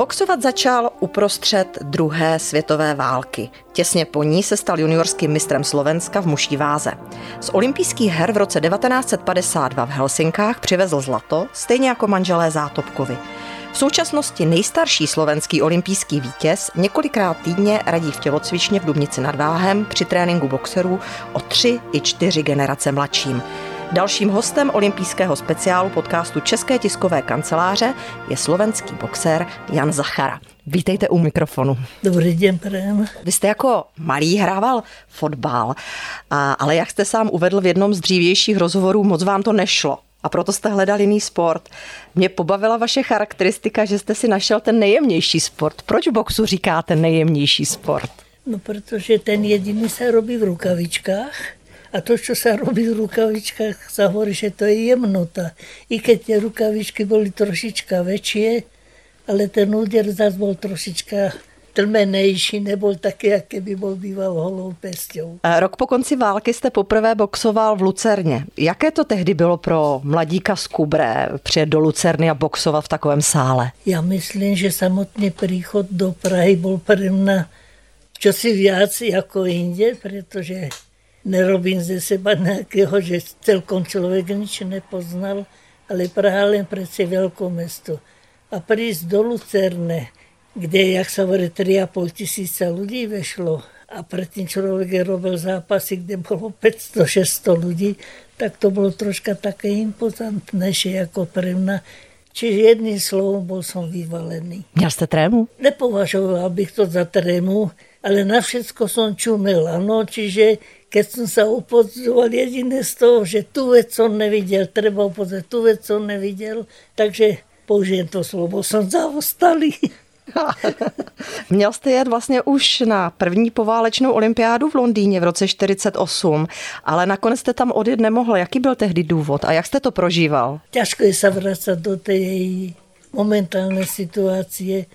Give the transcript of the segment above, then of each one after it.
Boxovat začal uprostřed druhé světové války. Těsně po ní se stal juniorským mistrem Slovenska v muší váze. Z olympijských her v roce 1952 v Helsinkách přivezl zlato, stejně jako manželé Zátopkovi. V současnosti nejstarší slovenský olympijský vítěz několikrát týdně radí v tělocvičně v Dubnici nad Váhem při tréninku boxerů o tři i čtyři generace mladším. Dalším hostem olympijského speciálu podcastu České tiskové kanceláře je slovenský boxer Jan Zachara. Vítejte u mikrofonu. Dobrý den, prém. Vy jste jako malý hrával fotbal, ale jak jste sám uvedl v jednom z dřívějších rozhovorů, moc vám to nešlo a proto jste hledal jiný sport. Mě pobavila vaše charakteristika, že jste si našel ten nejjemnější sport. Proč boxu říkáte nejjemnější sport? No, protože ten jediný se robí v rukavičkách a to, čo sa robí v rukavičkách, sa hovorí, že to je jemnota. I keď tie rukavičky boli trošička väčšie, ale ten úder zase bol trošička tlmenejší, nebol taký, aký by bol býval holou pesťou. Rok po konci války jste poprvé boxoval v Lucerně. Jaké to tehdy bylo pro mladíka z Kubre přijet do Lucerny a boxovat v takovém sále? Ja myslím, že samotný príchod do Prahy bol pre mňa čosi viac ako inde, pretože nerobím ze seba nejakého, že celkom človek nič nepoznal, ale Praha len predsa veľké mesto. A prísť do Lucerne, kde, jak sa hovorí, 3,5 tisíca ľudí vešlo a predtým človek robil zápasy, kde bolo 500-600 ľudí, tak to bolo troška také impozantnejšie ako pre mňa. Čiže jedným slovom bol som vyvalený. Měl jste trému? Nepovažoval bych to za trému, ale na všetko som čumel, ano, čiže keď som sa upozoroval jediné z toho, že tu vec som nevidel, treba upozorať, tu vec som nevidel, takže použijem to slovo, som zaostalý. Měl jste jet vlastně už na první poválečnou olympiádu v Londýně v roce 48, ale nakonec jste tam odjet nemohl. Jaký byl tehdy důvod a jak jste to prožíval? Ťažko je sa vrácať do tej momentálnej situácie.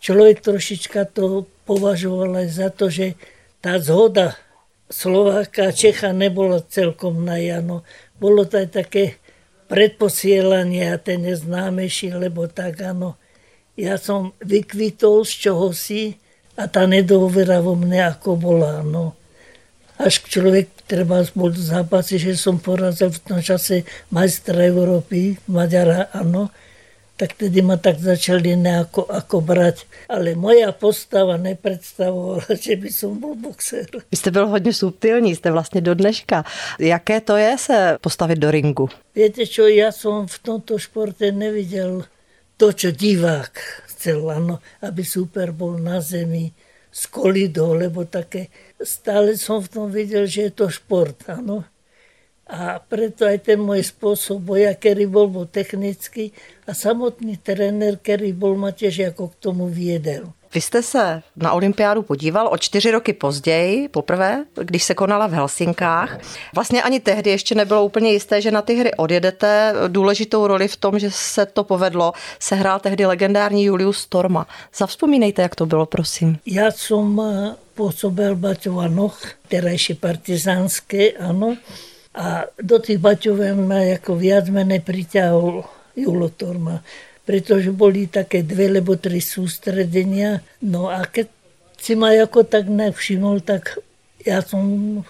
Človek trošička to považoval aj za to, že tá zhoda Slováka a Čecha nebola celkom na Jano. Bolo to aj také predposielanie a ten neznámejší, lebo tak áno, ja som vykvitol z čoho si a tá nedôvera vo mne ako bola. No. Až človek treba bol zápasy, že som porazil v tom čase majstra Európy, Maďara, áno, tak tedy ma tak začali nejako ako brať. Ale moja postava nepredstavovala, že by som bol boxer. Vy jste byl hodně subtilní, jste vlastně do dneška. Jaké to je se postavit do ringu? Viete čo, ja som v tomto športe nevidel to, čo divák chcel, ano, aby super bol na zemi s kolidou, lebo také stále som v tom videl, že je to šport, ano. A preto aj ten môj spôsob boja, ktorý bol, bol technický a samotný tréner, ktorý bol ma tiež ako k tomu viedel. Vy jste se na olympiádu podíval o čtyři roky později, poprvé, když se konala v Helsinkách. Vlastně ani tehdy ještě nebylo úplně jisté, že na ty hry odjedete. Důležitou roli v tom, že se to povedlo, sehrál tehdy legendární Julius Storma. Zavzpomínejte, jak to bylo, prosím. Ja som eh, pôsobil v Baťovanoch, terajšie partizánske, áno. A do tých Baťoven ma ako viac menej priťahol Julo Torma pretože boli také dve alebo tri sústredenia. No a keď si ma ako tak nevšimol, tak ja som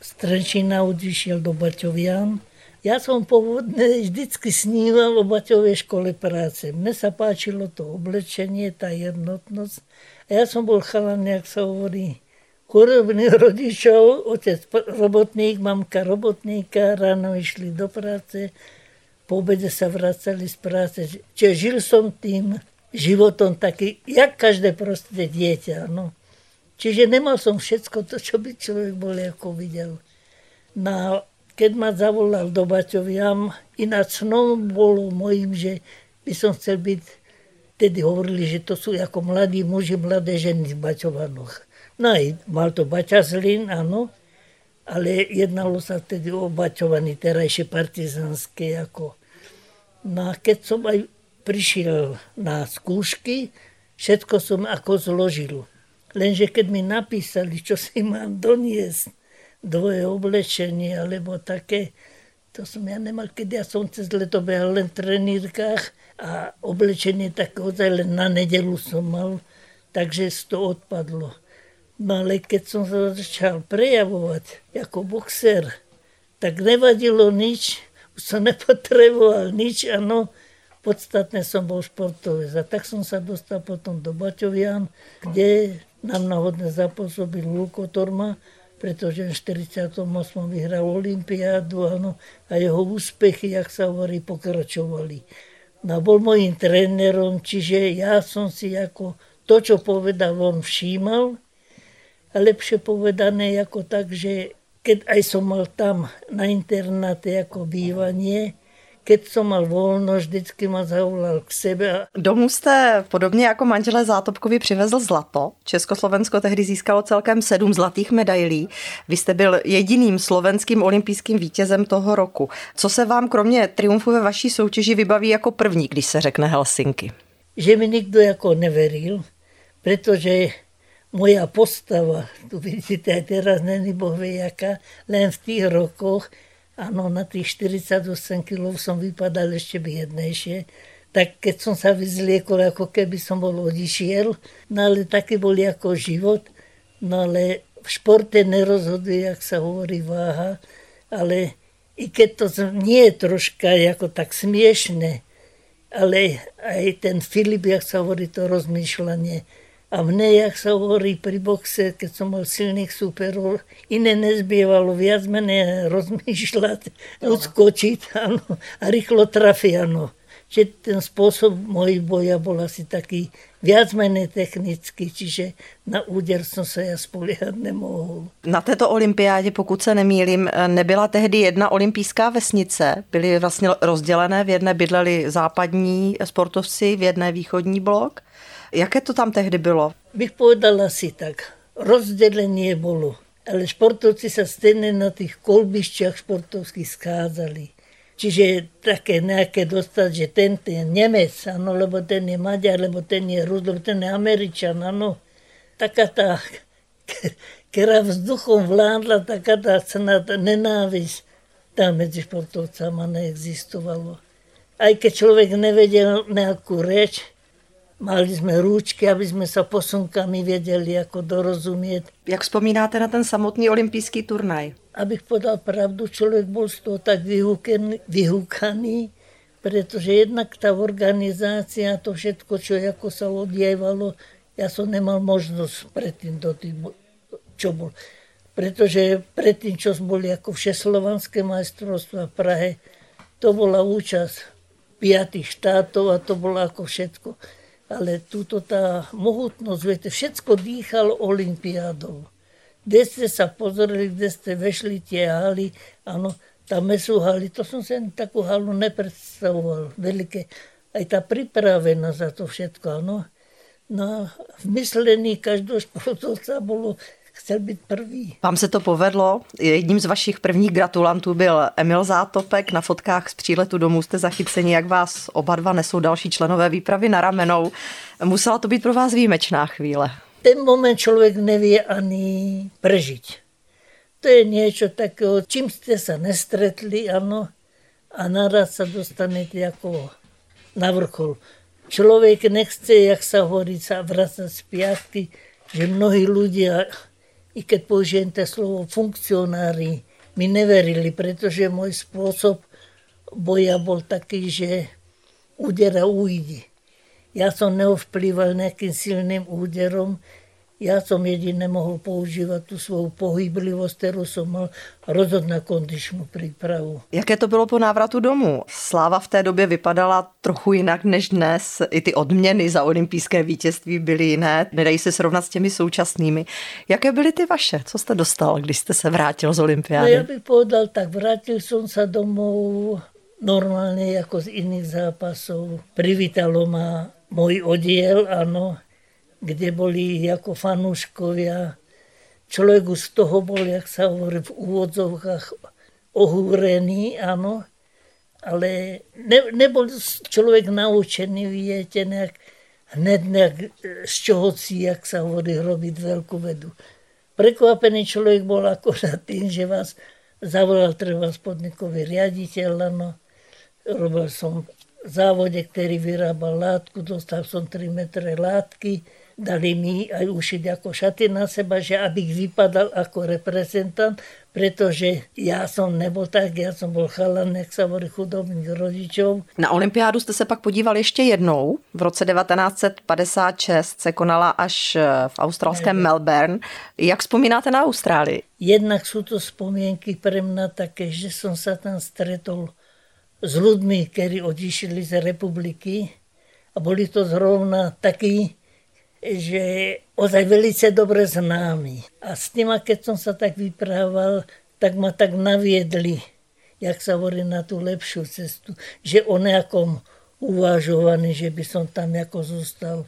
z Trenčína odišiel do Baťovian. Ja som pôvodne vždycky sníval o Baťovej škole práce. Mne sa páčilo to oblečenie, tá jednotnosť. A ja som bol chalan, jak sa hovorí, chorobný rodičov, otec robotník, mamka robotníka, ráno išli do práce, po obede sa vracali z práce. Čiže žil som tým životom taký, jak každé prosté dieťa. No. Čiže nemal som všetko to, čo by človek bol ako videl. No, keď ma zavolal do Baťoviam, ináč snom bolo mojim, že by som chcel byť, tedy hovorili, že to sú ako mladí muži, mladé ženy v Baťovanoch. No aj mal to Baťazlín, áno, ale jednalo sa vtedy o Baťovany, terajšie partizanské, ako No a keď som aj prišiel na skúšky, všetko som ako zložil. Lenže keď mi napísali, čo si mám doniesť, dvoje oblečenie alebo také, To som ja nemal, keď ja som cez leto behal len v trenírkach a oblečenie tak ozaj len na nedelu som mal, takže to odpadlo. Ale keď som sa začal prejavovať ako boxer, tak nevadilo nič, už som nepotreboval nič, ano, podstatne som bol športovec. A tak som sa dostal potom do Baťovian, kde nám nahodne zapôsobil Luko Torma, pretože v 48. vyhral Olympiádu ano, a jeho úspechy, jak sa hovorí, pokračovali. No, bol môjim trénerom, čiže ja som si ako to, čo povedal, on všímal. Lepšie povedané ako tak, že keď aj som mal tam na internáte ako bývanie, keď som mal volno, vždycky ma zavolal k sebe. Domů jste podobně jako manželé Zátopkovi přivezl zlato. Československo tehdy získalo celkem sedm zlatých medailí. Vy jste byl jediným slovenským olympijským vítězem toho roku. Co se vám kromě triumfu ve vaší soutěži vybaví jako první, když se řekne Helsinky? Že mi nikdo jako neveril, protože moja postava, tu vidíte aj teraz, není bohvie jaká, len v tých rokoch Áno, na tých 48 kg som vypadal ešte biednejšie. Tak keď som sa vyzliekol, ako keby som bol odišiel, no ale taký bol ako život. No ale v športe nerozhoduje, jak sa hovorí váha, ale i keď to nie je troška ako tak smiešne, ale aj ten Filip, jak sa hovorí, to rozmýšľanie, a mne, jak sa hovorí pri boxe, keď som mal silných superov, iné nezbievalo viac menej rozmýšľať, odskočiť áno, a rýchlo trafiť. Áno. Čiže ten spôsob mojich boja bol asi taký viac menej technický, čiže na úder som sa ja spoliehať nemohol. Na této olympiádě, pokud se nemýlim, nebyla tehdy jedna olympijská vesnice. Byly vlastně rozdělené, v jedné bydleli západní sportovci, v jedné východní blok. Jaké to tam tehdy bylo? Bych povedala si tak, rozdelenie bolo. Ale športovci sa stejne na tých kolbišťach športovských schádzali. Čiže také nejaké dostať, že ten je Nemec, ano, lebo ten je Maďar, lebo ten je Rus, lebo ten je Američan, ano. Taká tá, ktorá vzduchom vládla, taká tá cena, tá nenávisť tam medzi športovcami neexistovalo. Aj keď človek nevedel nejakú reč, Mali sme rúčky, aby sme sa posunkami vedeli ako dorozumieť. Jak vzpomínáte na ten samotný olympijský turnaj? Abych podal pravdu, človek bol z toho tak vyhúkaný, pretože jednak tá organizácia, to všetko, čo ako sa odievalo, ja som nemal možnosť predtým do tých, čo bol. Pretože predtým, čo boli ako všeslovanské majstrovstva v Prahe, to bola účasť piatých štátov a to bolo ako všetko ale túto tá mohutnosť, viete, všetko dýchalo olympiádou. Kde ste sa pozreli, kde ste vešli tie haly, áno, tam sú haly, to som si ani takú halu nepredstavoval, veľké. Aj tá pripravená za to všetko, áno. No v myslení každého športovca bolo chcel být prvý. Vám se to povedlo. Jedním z vašich prvních gratulantů byl Emil Zátopek. Na fotkách z příletu domů jste zachyceni, jak vás oba dva nesou další členové výpravy na ramenou. Musela to být pro vás výjimečná chvíle. Ten moment člověk neví ani prežiť. To je niečo takého, čím ste sa nestretli, ano, a naraz sa dostanete ako na vrchol. Človek nechce, jak sa hovorí, sa vracať z piatky, že mnohí ľudia i keď použijem to slovo funkcionári, mi neverili, pretože môj spôsob boja bol taký, že úder a ujde. Ja som neovplýval nejakým silným úderom, ja som jediné mohol používať tu svoju pohyblivosť, ktorú som mal rozhod na kondičnú prípravu. Jaké to bylo po návratu domů? Sláva v té době vypadala trochu jinak než dnes. I ty odměny za olympijské vítězství byly jiné. Nedají se srovnat s těmi současnými. Jaké byly ty vaše? Co jste dostal, když jste se vrátil z olympiády? No, ja bych povedal tak, vrátil som sa domov normálne ako z iných zápasov. Privítalo ma môj odiel, áno, kde boli ako fanúškovia. Človek z toho bol, jak sa hovorí, v úvodzovkách ohúrený, áno, ale ne, nebol človek naučený, viete, nejak, hned nejak, z čoho si, jak sa hovorí, robiť veľkú vedu. Prekvapený človek bol akorát tým, že vás zavolal treba spodnikový riaditeľ, no, robil som v závode, ktorý vyrábal látku, dostal som 3 metre látky, dali mi aj ušiť ako šaty na seba, že aby vypadal ako reprezentant, pretože ja som nebol tak, ja som bol chalan, jak sa hovorí, chudobných rodičov. Na olympiádu jste se pak podíval ještě jednou. V roce 1956 se konala až v australském Melbourne. Jak vzpomínáte na Austrálii? Jednak sú to spomienky pre mňa také, že som sa tam stretol s ľuďmi, ktorí odišli z republiky a boli to zrovna takí, že ozaj velice dobre známi. A s tým, keď som sa tak vyprával, tak ma tak naviedli, jak sa hovorí, na tú lepšiu cestu, že o nejakom uvažovaní, že by som tam ako zostal.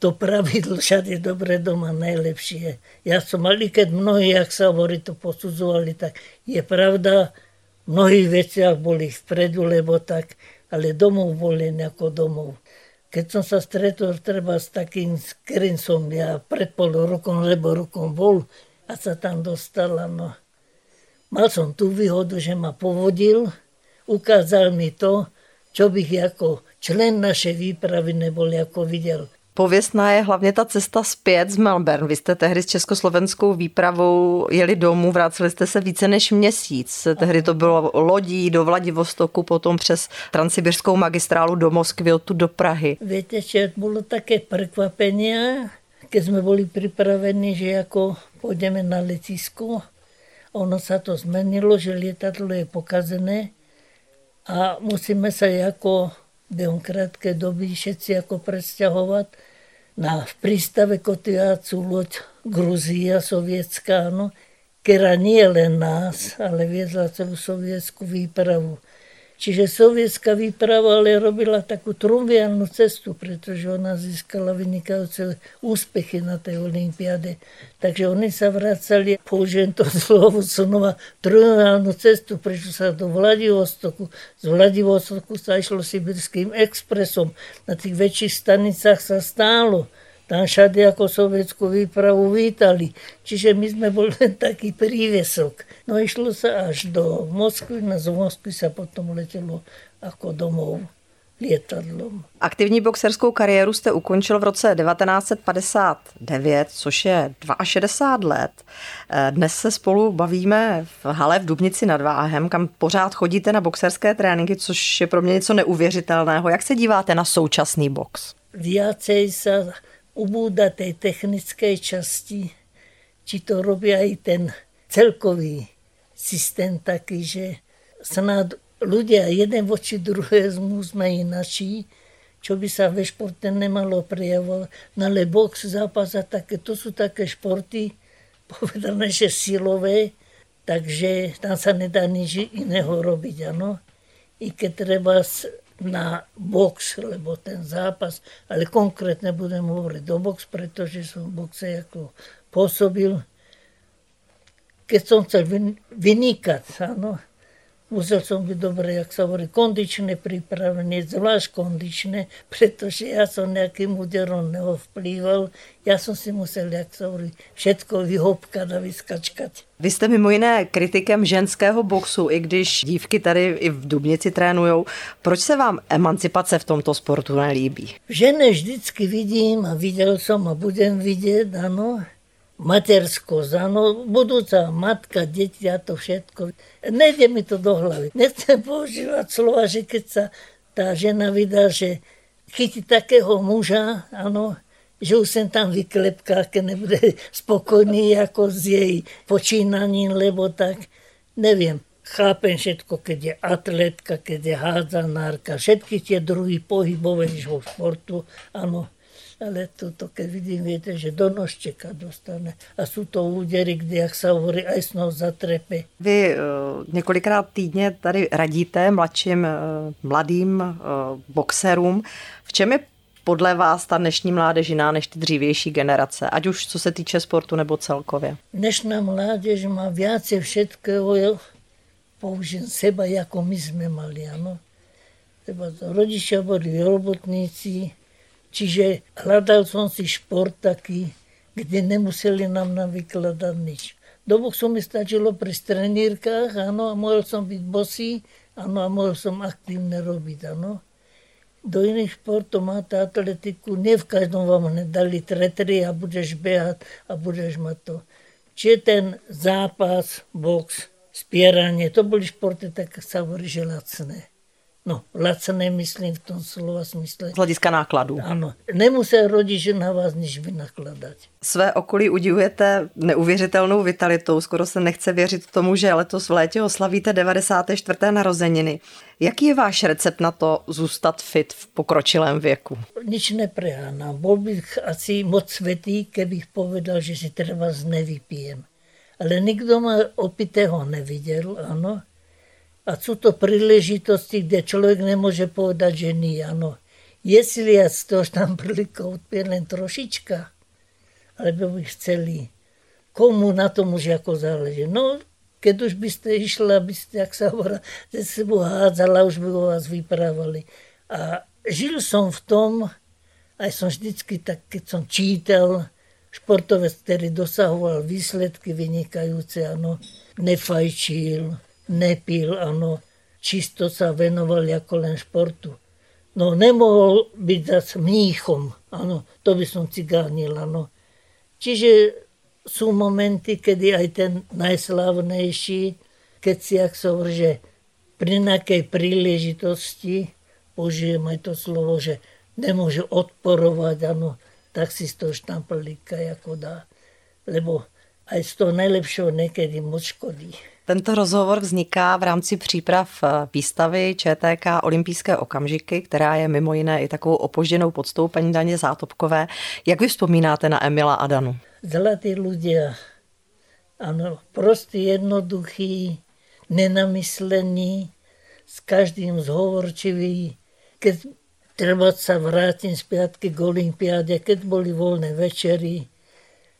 To pravidlo všade dobre doma najlepšie. Ja som mali, keď mnohí, jak sa hovorí, to posudzovali, tak je pravda, v mnohých veciach boli vpredu, lebo tak, ale domov boli nejako domov. Keď som sa stretol treba s takým, s ktorým som ja pred pol rokom, lebo rokom bol a sa tam dostala, no. Mal som tú výhodu, že ma povodil, ukázal mi to, čo bych ako člen našej výpravy nebol ako videl Pověstná je hlavně ta cesta zpět z Melbourne. Vy jste tehdy s československou výpravou jeli domů, vraceli jste se více než měsíc. Tehdy to bylo lodí do Vladivostoku, potom přes transsibirskou magistrálu do Moskvy, tu do Prahy. Víte, že bylo také prekvapení, keď jsme byli připraveni, že jako půjdeme na letisko. Ono se to zmenilo, že lietadlo je pokazené a musíme se jako během krátké doby všetci jako presťahovať na v prístave kotiacu loď Gruzia sovietská, no, ktorá nie len nás, ale viedla celú sovietskú výpravu. Čiže sovietská výprava ale robila takú trumviálnu cestu, pretože ona získala vynikajúce úspechy na tej olympiáde. Takže oni sa vracali, použijem to slovo, znova trumviálnu cestu, prečo sa do Vladivostoku. Z Vladivostoku sa išlo Sibirským expresom. Na tých väčších stanicách sa stálo tam všade ako sovietskú výpravu vítali. Čiže my sme boli len taký prívesok. No išlo sa až do Moskvy, no z Moskvy sa potom letelo ako domov lietadlom. Aktivní boxerskou kariéru jste ukončil v roce 1959, což je 62 let. Dnes se spolu bavíme v hale v Dubnici nad Váhem, kam pořád chodíte na boxerské tréninky, což je pro mě něco neuvěřitelného. Jak se díváte na současný box? Viacej sa ubúda tej technickej časti, či to robí aj ten celkový systém taký, že snad ľudia jeden voči druhému sme inačí, čo by sa ve športe nemalo prejavovať. No ale box, zápas a také, to sú také športy, povedané, že silové, takže tam sa nedá nič iného robiť, ano. I keď treba na box, lebo ten zápas, ale konkrétne budem hovoriť do box, pretože som v boxe ako pôsobil. Keď som chcel vynikať, áno, musel som byť dobre, jak sa hovorí, kondične pripravený, zvlášť kondične, pretože ja som nejakým úderom neovplýval. Ja som si musel, jak sa hovorí, všetko vyhopkať a vyskačkať. Vy jste mimo jiné kritikem ženského boxu, i když dívky tady i v Dubnici trénujou. Proč se vám emancipace v tomto sportu nelíbí? Žene vždycky vidím a viděl som a budem vidět, ano, materskosť, áno, budúca matka, deti a to všetko. Nejde mi to do hlavy. Nechcem používať slova, že keď sa tá žena vydá, že chytí takého muža, áno, že už sem tam vyklepká, keď nebude spokojný ako s jej počínaním, lebo tak, neviem, chápem všetko, keď je atletka, keď je hádzanárka, všetky tie druhy pohybového športu, áno, ale toto, keď vidím, viete, že do nožčeka dostane. A sú to údery, kde, jak sa hovorí, aj snov zatrepe. Vy uh, několikrát týdně tady radíte mladším, uh, mladým uh, boxerům. V čem je podle vás ta dnešní mládež jiná než ty dřívější generace, ať už co se týče sportu nebo celkově? Dnešná mládež má viacej všetkého, použijem seba, ako my sme mali, ano. Rodičia boli robotníci, Čiže hľadal som si šport taký, kde nemuseli nám navykladať nič. Dobu som mi stačilo pri trenírkach, áno, a mohol som byť bosý, áno, a mohol som aktívne robiť, áno. Do iných športov máte atletiku, nie v každom vám nedali tretry a budeš behať a budeš mať to. Čiže ten zápas, box, spieranie, to boli športy, tak sa hovorí, že lacné. No, lacné myslím v tom slova smysle. Z hlediska nákladů. Ano. Nemusí rodiče na vás nič vynakladať. Své okolí udivujete neuvěřitelnou vitalitou. Skoro se nechce věřit tomu, že letos v létě oslavíte 94. narozeniny. Jaký je váš recept na to zůstat fit v pokročilém věku? Nič nepreháňam. Bol bych asi moc svetý, kebych povedal, že si treba nevypijem. Ale nikto ma opitého nevidel, áno. A sú to príležitosti, kde človek nemôže povedať, že nie. Áno, jestli ja z toho štamprlíka odpie len trošička, alebo by chceli, komu na tom už ako záleží. No, keď už by ste išli, aby ste, ak sa hovorá, že sebou hádzala, už by o vás vyprávali. A žil som v tom, aj som vždycky tak, keď som čítal, športovec, ktorý dosahoval výsledky vynikajúce, áno, nefajčil, nepil, ano, čisto sa venoval ako len športu. No nemohol byť zase mníchom, ano, to by som cigánil, ano. Čiže sú momenty, kedy aj ten najslavnejší, keď si, ak som že pri nejakej príležitosti, použijem aj to slovo, že nemôže odporovať, ano, tak si toho štamplíka ako dá. Lebo aj z toho najlepšieho niekedy moc škodí. Tento rozhovor vzniká v rámci příprav eh, výstavy ČTK Olympijské okamžiky, která je mimo jiné i takovou opožděnou podstou paní Daně Zátopkové. Jak vy vzpomínáte na Emila a Danu? Zlatí ľudia. Áno, prostý, jednoduchý, nenamyslený, s každým zhovorčivý. Keď treba sa vrátim spiatky k Olympiáde, keď boli voľné večery,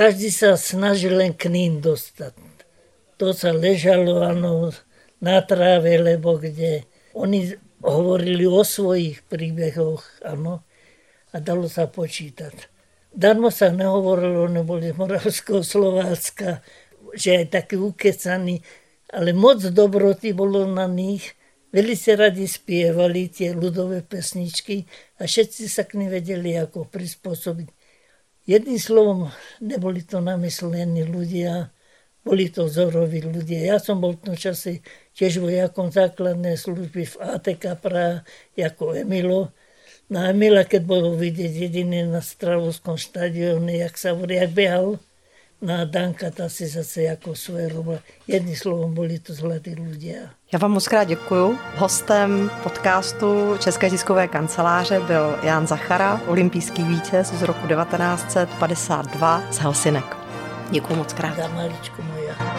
každý sa snažil len k ním dostať to sa ležalo ano, na tráve, lebo kde oni hovorili o svojich príbehoch, ano, a dalo sa počítať. Darmo sa nehovorilo, oni boli z Moravského Slovácka, že aj takí ukecaní, ale moc dobroty bolo na nich. Velice radi spievali tie ľudové pesničky a všetci sa k nim vedeli ako prispôsobiť. Jedným slovom, neboli to namyslení ľudia, boli to vzoroví ľudia. Ja som bol v tom čase tiež vojakom základnej služby v ATK Praha ako Emilo. Na Emila, keď bolo vidieť jediný na Stravovskom štadióne, jak sa jak behal, na Danka si zase jako svoje robila. Jedným slovom boli to zlatí ľudia. Já vám moc krát děkuju. Hostem podcastu České tiskové kanceláře byl Jan Zachara, olympijský vítěz z roku 1952 z Helsinek. Děkuji moc krát. Za maličko moja.